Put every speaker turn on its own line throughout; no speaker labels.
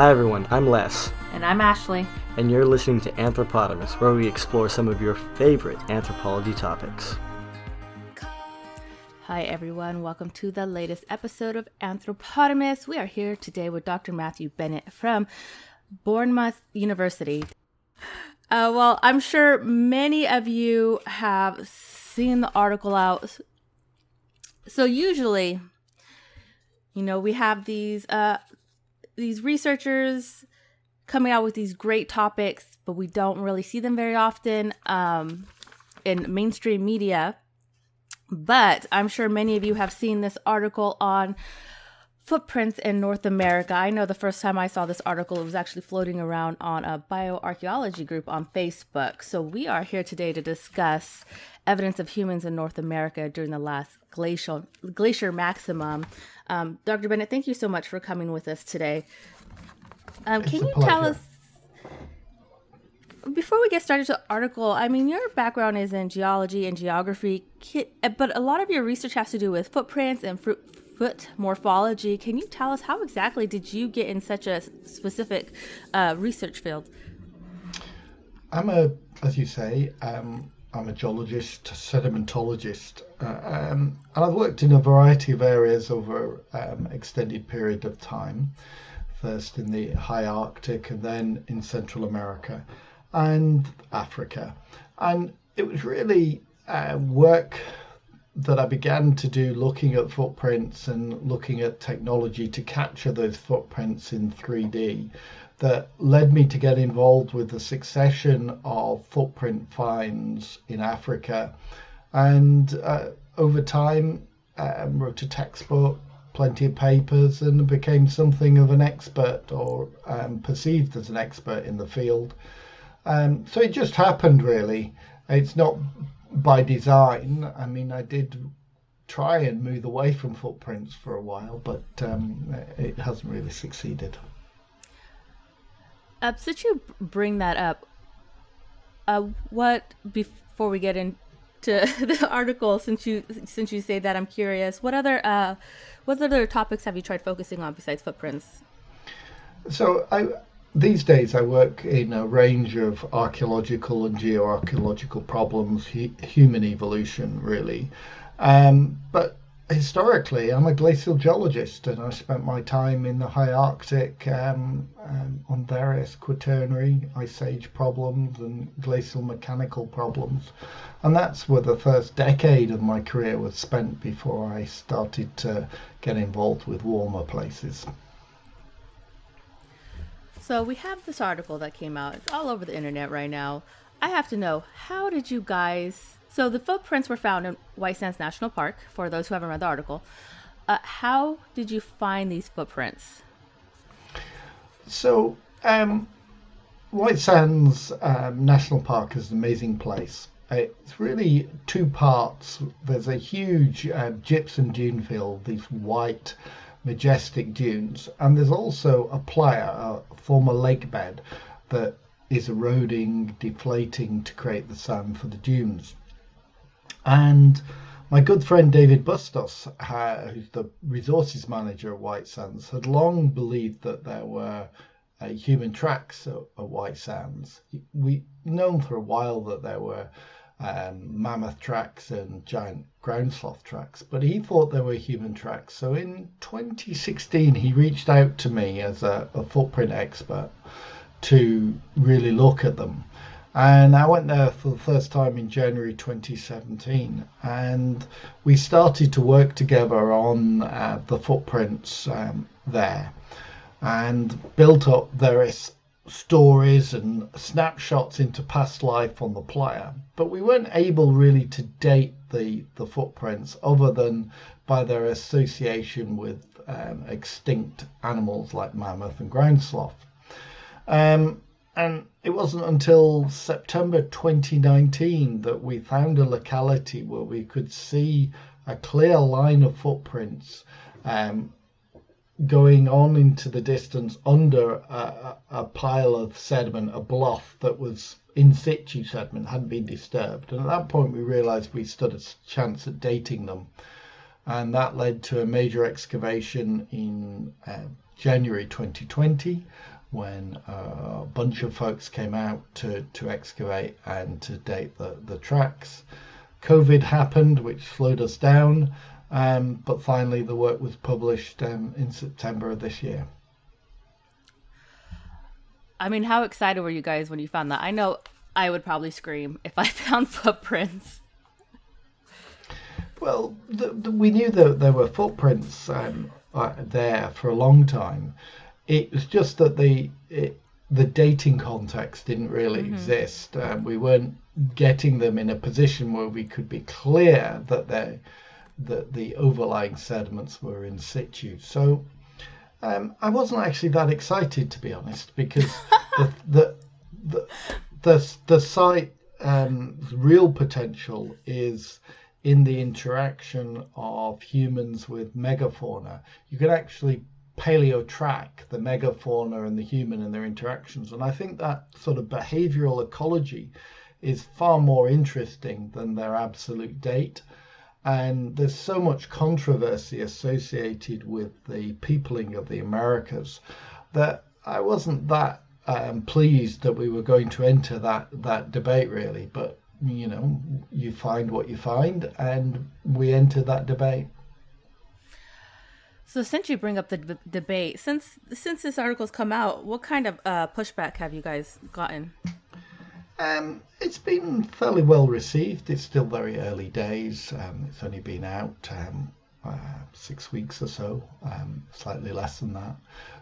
Hi everyone, I'm Les.
And I'm Ashley.
And you're listening to Anthropotamus, where we explore some of your favorite anthropology topics.
Hi everyone, welcome to the latest episode of Anthropotamus. We are here today with Dr. Matthew Bennett from Bournemouth University. Uh, well, I'm sure many of you have seen the article out. So usually, you know, we have these uh, these researchers coming out with these great topics, but we don't really see them very often um, in mainstream media. But I'm sure many of you have seen this article on footprints in North America. I know the first time I saw this article, it was actually floating around on a bioarchaeology group on Facebook. So we are here today to discuss evidence of humans in North America during the last glacial glacier maximum. Um, Dr. Bennett, thank you so much for coming with us today. Um, can you tell us? Before we get started to the article, I mean, your background is in geology and geography, but a lot of your research has to do with footprints and fruit, foot morphology. Can you tell us how exactly did you get in such a specific uh, research field?
I'm a, as you say, um, I'm a geologist, sedimentologist, uh, um, and I've worked in a variety of areas over um, extended period of time. First in the high Arctic, and then in Central America and Africa. And it was really uh, work that I began to do looking at footprints and looking at technology to capture those footprints in 3D that led me to get involved with the succession of footprint finds in Africa. And uh, over time, um, wrote a textbook, plenty of papers, and became something of an expert or um, perceived as an expert in the field. Um, so it just happened, really. It's not by design. I mean, I did try and move away from footprints for a while, but um, it hasn't really succeeded.
Uh, since you bring that up, uh, what before we get into the article, since you since you say that, I'm curious. What other uh, what other topics have you tried focusing on besides footprints?
So I these days, I work in a range of archaeological and geoarchaeological problems, human evolution, really. Um, but historically, I'm a glacial geologist, and I spent my time in the high Arctic um, um, on various quaternary ice age problems and glacial mechanical problems. And that's where the first decade of my career was spent before I started to get involved with warmer places.
So we have this article that came out. It's all over the internet right now. I have to know how did you guys? So the footprints were found in White Sands National Park. For those who haven't read the article, uh, how did you find these footprints?
So um, White Sands um, National Park is an amazing place. It's really two parts. There's a huge uh, gypsum dune field, these white majestic dunes. And there's also a playa, a former lake bed, that is eroding, deflating to create the sand for the dunes. And my good friend David Bustos, who's the resources manager at White Sands, had long believed that there were uh, human tracks at, at White Sands. We known for a while that there were um, mammoth tracks and giant ground sloth tracks, but he thought they were human tracks. So in 2016, he reached out to me as a, a footprint expert to really look at them. And I went there for the first time in January 2017, and we started to work together on uh, the footprints um, there and built up various stories and snapshots into past life on the playa, but we weren't able really to date the, the footprints other than by their association with um, extinct animals like mammoth and ground sloth. Um, and it wasn't until September 2019 that we found a locality where we could see a clear line of footprints um, going on into the distance under a, a, pile of sediment, a bluff that was in situ sediment, hadn't been disturbed. And at that point, we realized we stood a chance at dating them. And that led to a major excavation in uh, January 2020 when uh, a bunch of folks came out to, to excavate and to date the, the tracks. COVID happened, which slowed us down, um, but finally the work was published um, in September of this year.
I mean, how excited were you guys when you found that? I know I would probably scream if I found footprints.
Well, the, the, we knew that there were footprints um, uh, there for a long time. It was just that the it, the dating context didn't really mm-hmm. exist. Um, we weren't getting them in a position where we could be clear that they that the overlying sediments were in situ. So um, I wasn't actually that excited, to be honest, because the, the, the the the site um, real potential is in the interaction of humans with megafauna. You can actually paleo track the megafauna and the human and their interactions, and I think that sort of behavioral ecology is far more interesting than their absolute date. And there's so much controversy associated with the peopling of the Americas that I wasn't that um, pleased that we were going to enter that that debate really. But you know, you find what you find, and we enter that debate.
So, since you bring up the debate, since since this article's come out, what kind of uh, pushback have you guys gotten?
Um, it's been fairly well received. It's still very early days. Um, it's only been out um, uh, six weeks or so, um, slightly less than that.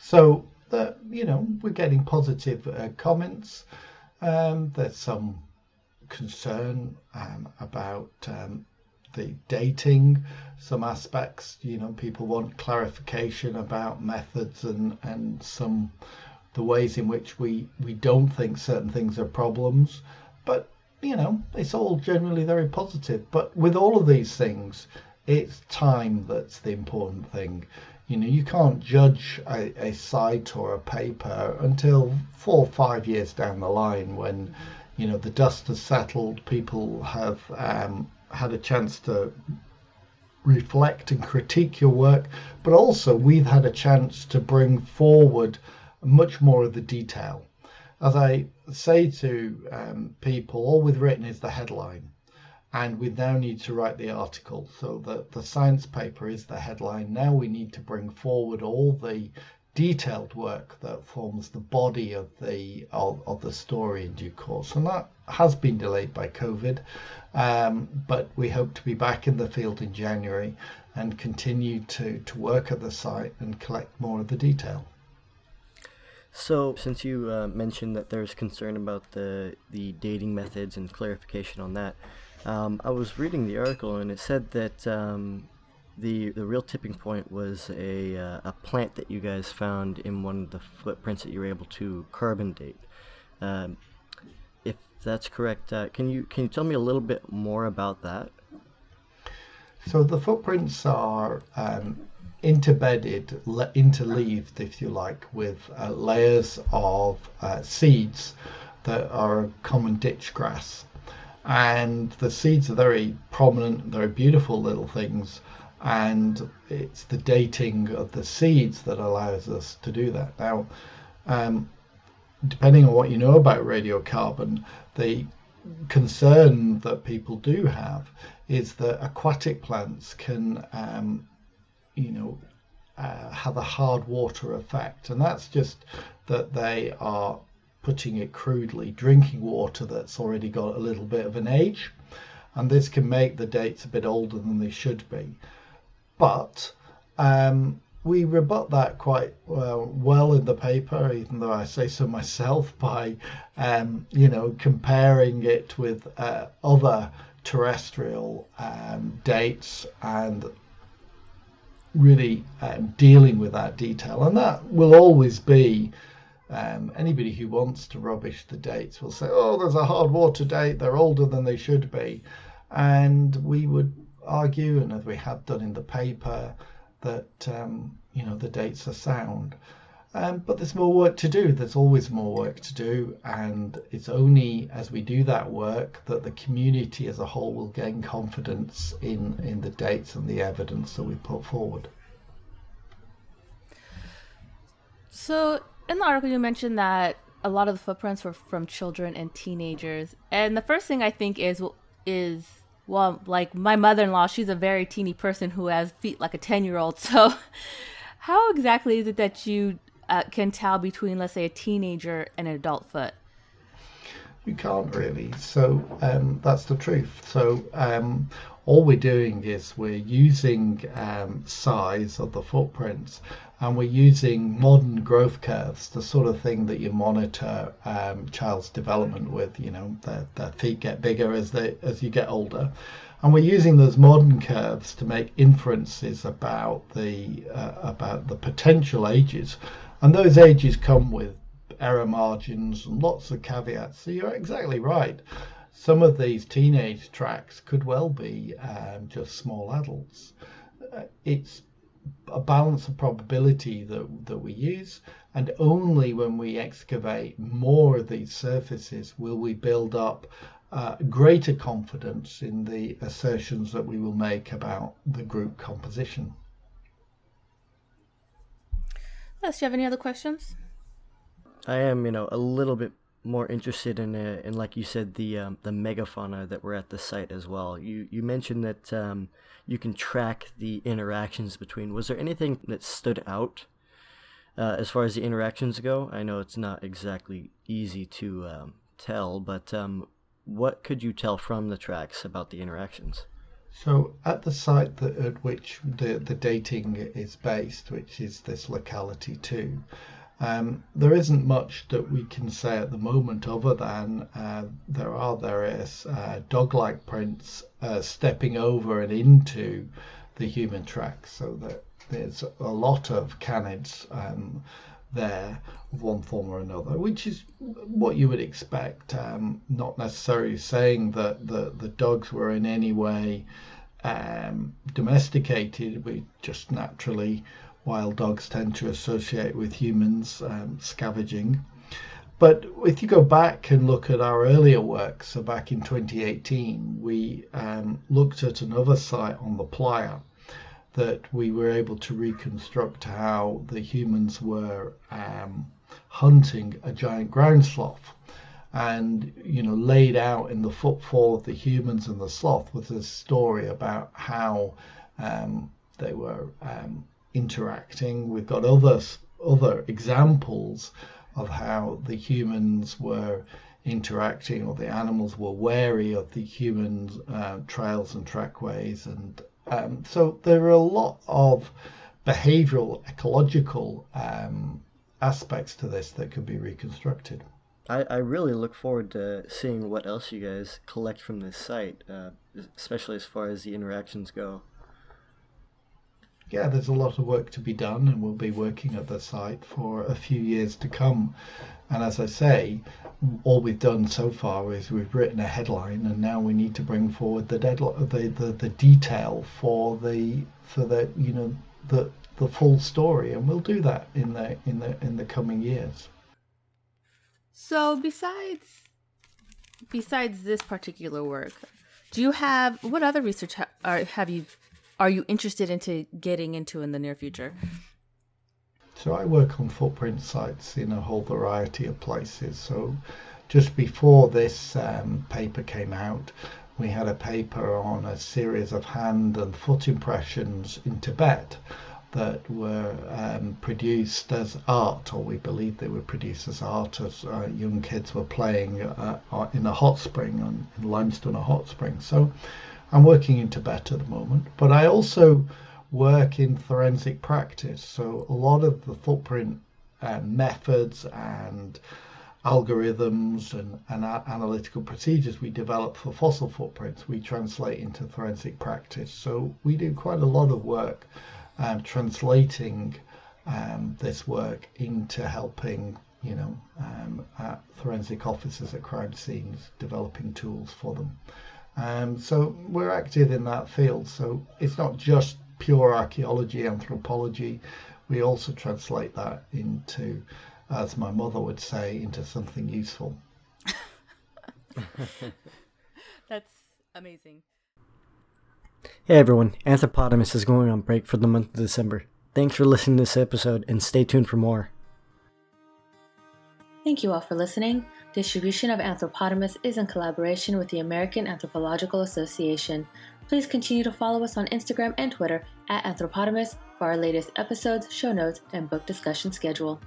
So that you know we're getting positive uh, comments. Um, there's some concern um, about the dating, some aspects. You know, people want clarification about methods and and some the ways in which we we don't think certain things are problems. But you know, it's all generally very positive. But with all of these things, it's time that's the important thing. You know, you can't judge a, a site or a paper until four or five years down the line when, you know, the dust has settled, people have um, had a chance to reflect and critique your work, but also we've had a chance to bring forward much more of the detail. As I say to um, people, all we've written is the headline and we now need to write the article. So the, the science paper is the headline. Now we need to bring forward all the detailed work that forms the body of the of, of the story in due course. And that has been delayed by COVID, um, but we hope to be back in the field in January and continue to, to work at the site and collect more of the detail.
So, since you uh, mentioned that there's concern about the the dating methods and clarification on that, um, I was reading the article and it said that um, the the real tipping point was a uh, a plant that you guys found in one of the footprints that you were able to carbon date. Um, if that's correct, uh, can you can you tell me a little bit more about that?
So the footprints are um, interbedded, interleaved, if you like, with uh, layers of uh, seeds that are common ditch grass and the seeds are very prominent, very beautiful little things, and it's the dating of the seeds that allows us to do that. Now, um, depending on what you know about radiocarbon, the concern that people do have is that aquatic plants can, um, you know, uh, have a hard water effect, and that's just that they are putting it crudely, drinking water that's already got a little bit of an age. And this can make the dates a bit older than they should be. But um, we rebut that quite uh, well in the paper, even though I say so myself, by um, you know comparing it with uh, other terrestrial um, dates and really um, dealing with that detail. And that will always be um, anybody who wants to rubbish the dates will say, oh, there's a hard water date, they're older than they should be. And we would argue, and as we have done in the paper, that um, you know the dates are sound. Um, but there's more work to do. There's always more work to do, and it's only as we do that work that the community as a whole will gain confidence in in the dates and the evidence that we put forward.
So, in the article, you mentioned that a lot of the footprints were from children and teenagers, and the first thing I think is is well, like my mother-in-law, she's a very teeny person who has feet like a ten-year-old. So, how exactly is it that you uh, can tell between, let's say, a teenager and an adult foot?
You can't really. So um, that's the truth. So um, all we're doing is we're using um, size of the footprints and we're using modern growth curves, the sort of thing that you monitor um, child's development with. You know, their, their feet get bigger as they as you get older, and we're using those modern curves to make inferences about the uh, about the potential ages, and those ages come with error margins and lots of caveats. So you're exactly right. Some of these teenage tracks could well be um, just small adults. Uh, it's a balance of probability that, that we use, and only when we excavate more of these surfaces will we build up uh, greater confidence in the assertions that we will make about the group composition.
Do you have any other questions?
I am, you know, a little bit more interested in, uh, in like you said, the um, the megafauna that were at the site as well. You you mentioned that um, you can track the interactions between. Was there anything that stood out uh, as far as the interactions go? I know it's not exactly easy to um, tell, but um, what could you tell from the tracks about the interactions?
So, at the site that, at which the, the dating is based, which is this locality too, um, there isn't much that we can say at the moment other than uh, there are various uh, dog-like prints uh, stepping over and into the human tracks, so that there's a lot of canids um, there of one form or another, which is what you would expect. Um, not necessarily saying that the, the dogs were in any way um, domesticated, we just naturally wild dogs tend to associate with humans um, scavenging. But if you go back and look at our earlier work, so back in 2018, we um, looked at another site on the playa that we were able to reconstruct how the humans were um, hunting a giant ground sloth. And, you know, laid out in the footfall of the humans and the sloth was a story about how um, they were um, interacting. We've got other other examples of how the humans were interacting or the animals were wary of the humans' uh, trails and trackways. And um, so there are a lot of behavioral, ecological um, aspects to this that could be reconstructed.
I, I really look forward to seeing what else you guys collect from this site, uh, especially as far as the interactions go
yeah, there's a lot of work to be done, and we'll be working at the site for a few years to come. And as I say, all we've done so far is we've written a headline, and now we need to bring forward the the, the, the detail for the for the you know the the full story, and we'll do that in the in the in the coming years.
So besides besides this particular work, do you have what other research ha- have you are you interested into getting into in the near future?
So I work on footprint sites in a whole variety of places. So just before this um, paper came out, we had a paper on a series of hand and foot impressions in Tibet that were um, produced as art, or we believe they were produced as art, as uh, young kids were playing uh, in a hot spring, in limestone, a hot spring. So I'm working in Tibet at the moment, but I also work in forensic practice. So a lot of the footprint uh, methods and algorithms and, and analytical procedures we develop for fossil footprints, we translate into forensic practice. So we do quite a lot of work um, translating um, this work into helping, you know, um, forensic officers at crime scenes, developing tools for them. Um, so we're active in that field. So it's not just pure archaeology, anthropology. We also translate that into, as my mother would say, into something useful.
That's amazing.
Hey everyone, Anthropotamus is going on break for the month of December. Thanks for listening to this episode and stay tuned for more.
Thank you all for listening. Distribution of Anthropotamus is in collaboration with the American Anthropological Association. Please continue to follow us on Instagram and Twitter at Anthropotamus for our latest episodes, show notes, and book discussion schedule.